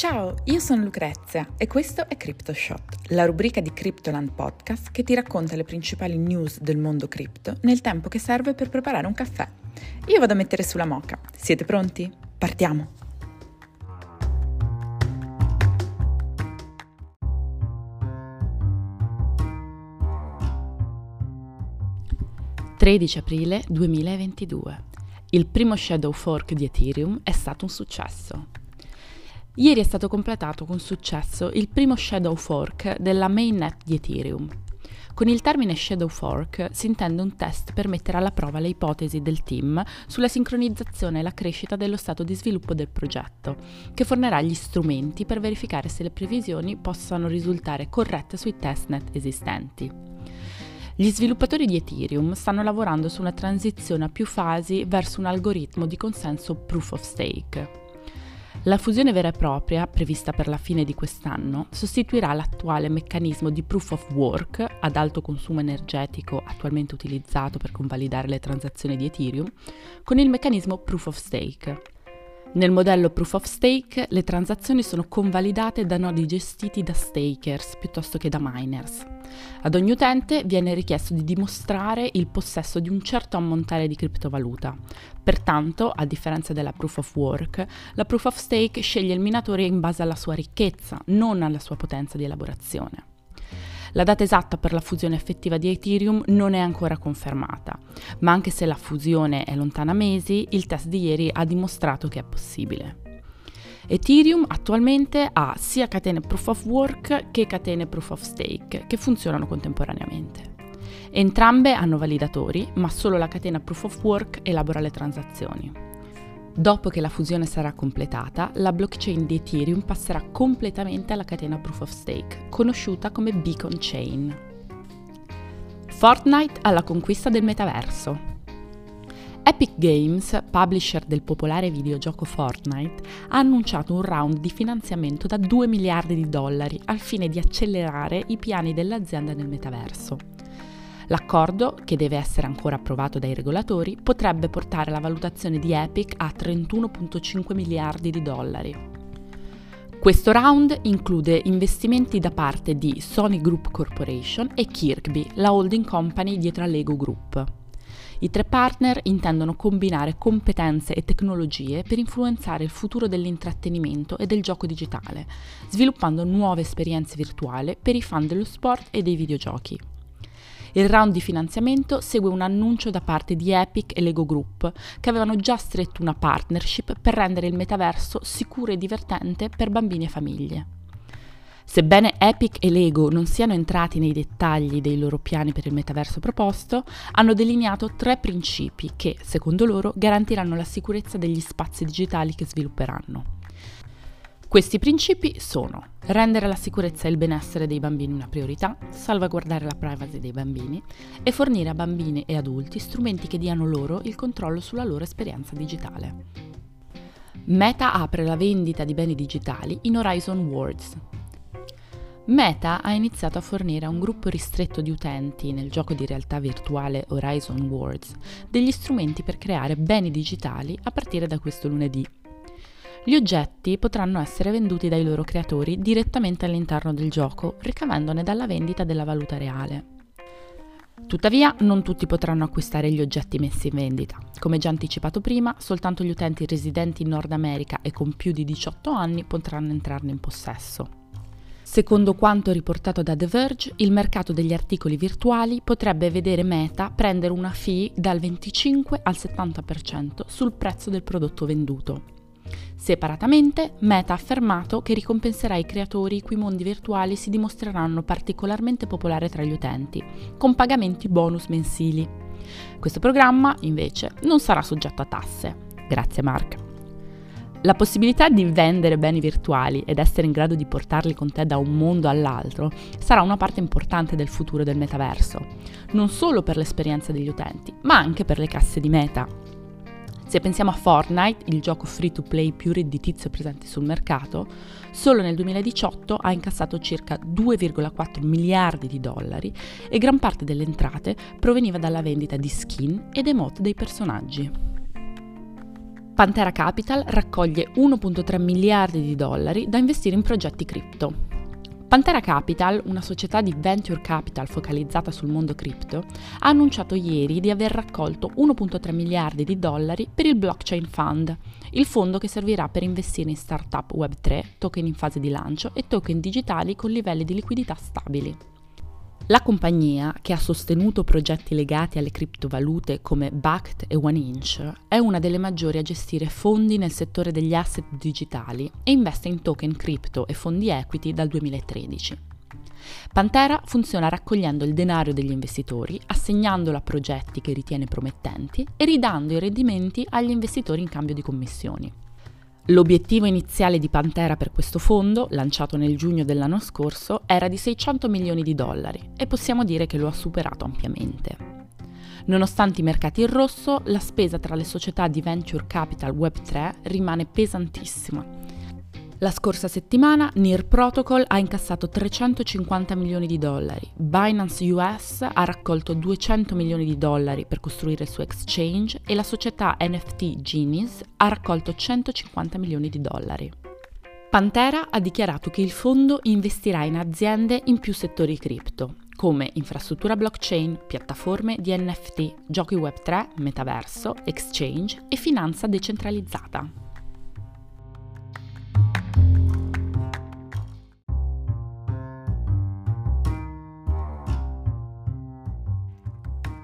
Ciao, io sono Lucrezia e questo è CryptoShot, la rubrica di Cryptoland Podcast che ti racconta le principali news del mondo cripto nel tempo che serve per preparare un caffè. Io vado a mettere sulla moca. Siete pronti? Partiamo! «13 aprile 2022. Il primo shadow fork di Ethereum è stato un successo. Ieri è stato completato con successo il primo shadow fork della mainnet di Ethereum. Con il termine shadow fork si intende un test per mettere alla prova le ipotesi del team sulla sincronizzazione e la crescita dello stato di sviluppo del progetto, che fornirà gli strumenti per verificare se le previsioni possano risultare corrette sui testnet esistenti. Gli sviluppatori di Ethereum stanno lavorando su una transizione a più fasi verso un algoritmo di consenso proof of stake. La fusione vera e propria, prevista per la fine di quest'anno, sostituirà l'attuale meccanismo di proof of work ad alto consumo energetico attualmente utilizzato per convalidare le transazioni di Ethereum con il meccanismo proof of stake. Nel modello Proof of Stake le transazioni sono convalidate da nodi gestiti da stakers piuttosto che da miners. Ad ogni utente viene richiesto di dimostrare il possesso di un certo ammontare di criptovaluta. Pertanto, a differenza della Proof of Work, la Proof of Stake sceglie il minatore in base alla sua ricchezza, non alla sua potenza di elaborazione. La data esatta per la fusione effettiva di Ethereum non è ancora confermata, ma anche se la fusione è lontana mesi, il test di ieri ha dimostrato che è possibile. Ethereum attualmente ha sia catene proof of work che catene proof of stake che funzionano contemporaneamente. Entrambe hanno validatori, ma solo la catena proof of work elabora le transazioni. Dopo che la fusione sarà completata, la blockchain di Ethereum passerà completamente alla catena Proof of Stake, conosciuta come Beacon Chain. Fortnite alla conquista del metaverso. Epic Games, publisher del popolare videogioco Fortnite, ha annunciato un round di finanziamento da 2 miliardi di dollari al fine di accelerare i piani dell'azienda nel metaverso. L'accordo, che deve essere ancora approvato dai regolatori, potrebbe portare la valutazione di Epic a 31,5 miliardi di dollari. Questo round include investimenti da parte di Sony Group Corporation e Kirkby, la holding company dietro a Lego Group. I tre partner intendono combinare competenze e tecnologie per influenzare il futuro dell'intrattenimento e del gioco digitale, sviluppando nuove esperienze virtuali per i fan dello sport e dei videogiochi. Il round di finanziamento segue un annuncio da parte di Epic e Lego Group, che avevano già stretto una partnership per rendere il metaverso sicuro e divertente per bambini e famiglie. Sebbene Epic e Lego non siano entrati nei dettagli dei loro piani per il metaverso proposto, hanno delineato tre principi che, secondo loro, garantiranno la sicurezza degli spazi digitali che svilupperanno. Questi principi sono rendere la sicurezza e il benessere dei bambini una priorità, salvaguardare la privacy dei bambini e fornire a bambini e adulti strumenti che diano loro il controllo sulla loro esperienza digitale. Meta apre la vendita di beni digitali in Horizon Worlds. Meta ha iniziato a fornire a un gruppo ristretto di utenti nel gioco di realtà virtuale Horizon Worlds degli strumenti per creare beni digitali a partire da questo lunedì gli oggetti potranno essere venduti dai loro creatori direttamente all'interno del gioco, ricavandone dalla vendita della valuta reale. Tuttavia, non tutti potranno acquistare gli oggetti messi in vendita. Come già anticipato prima, soltanto gli utenti residenti in Nord America e con più di 18 anni potranno entrarne in possesso. Secondo quanto riportato da The Verge, il mercato degli articoli virtuali potrebbe vedere Meta prendere una fee dal 25 al 70% sul prezzo del prodotto venduto. Separatamente, Meta ha affermato che ricompenserà i creatori i cui mondi virtuali si dimostreranno particolarmente popolari tra gli utenti, con pagamenti bonus mensili. Questo programma, invece, non sarà soggetto a tasse. Grazie Mark. La possibilità di vendere beni virtuali ed essere in grado di portarli con te da un mondo all'altro sarà una parte importante del futuro del metaverso, non solo per l'esperienza degli utenti, ma anche per le casse di Meta. Se pensiamo a Fortnite, il gioco free to play più redditizio presente sul mercato, solo nel 2018 ha incassato circa 2,4 miliardi di dollari e gran parte delle entrate proveniva dalla vendita di skin ed emote dei personaggi. Pantera Capital raccoglie 1.3 miliardi di dollari da investire in progetti cripto. Pantera Capital, una società di venture capital focalizzata sul mondo cripto, ha annunciato ieri di aver raccolto 1.3 miliardi di dollari per il Blockchain Fund, il fondo che servirà per investire in startup Web3, token in fase di lancio e token digitali con livelli di liquidità stabili. La compagnia, che ha sostenuto progetti legati alle criptovalute come Bact e OneInch, è una delle maggiori a gestire fondi nel settore degli asset digitali e investe in token cripto e fondi equity dal 2013. Pantera funziona raccogliendo il denaro degli investitori, assegnandolo a progetti che ritiene promettenti e ridando i rendimenti agli investitori in cambio di commissioni. L'obiettivo iniziale di Pantera per questo fondo, lanciato nel giugno dell'anno scorso, era di 600 milioni di dollari e possiamo dire che lo ha superato ampiamente. Nonostante i mercati in rosso, la spesa tra le società di venture capital Web3 rimane pesantissima la scorsa settimana Near Protocol ha incassato 350 milioni di dollari, Binance US ha raccolto 200 milioni di dollari per costruire il suo exchange e la società NFT Genies ha raccolto 150 milioni di dollari. Pantera ha dichiarato che il fondo investirà in aziende in più settori cripto, come infrastruttura blockchain, piattaforme di NFT, giochi Web3, metaverso, exchange e finanza decentralizzata.